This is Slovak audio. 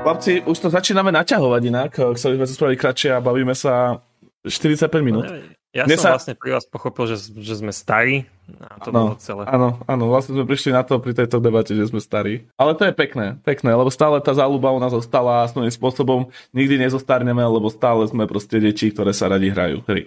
Chlapci, už to začíname naťahovať inak. Eh, chceli sme sa spraviť kratšie a bavíme sa 45 minút. Ja Dnes som sa... vlastne pri vás pochopil, že, že sme starí. A to ano, bolo celé. Áno, áno, vlastne sme prišli na to pri tejto debate, že sme starí. Ale to je pekné, pekné, lebo stále tá záľuba u nás zostala a svojím spôsobom nikdy nezostarneme, lebo stále sme proste deti, ktoré sa radi hrajú hry.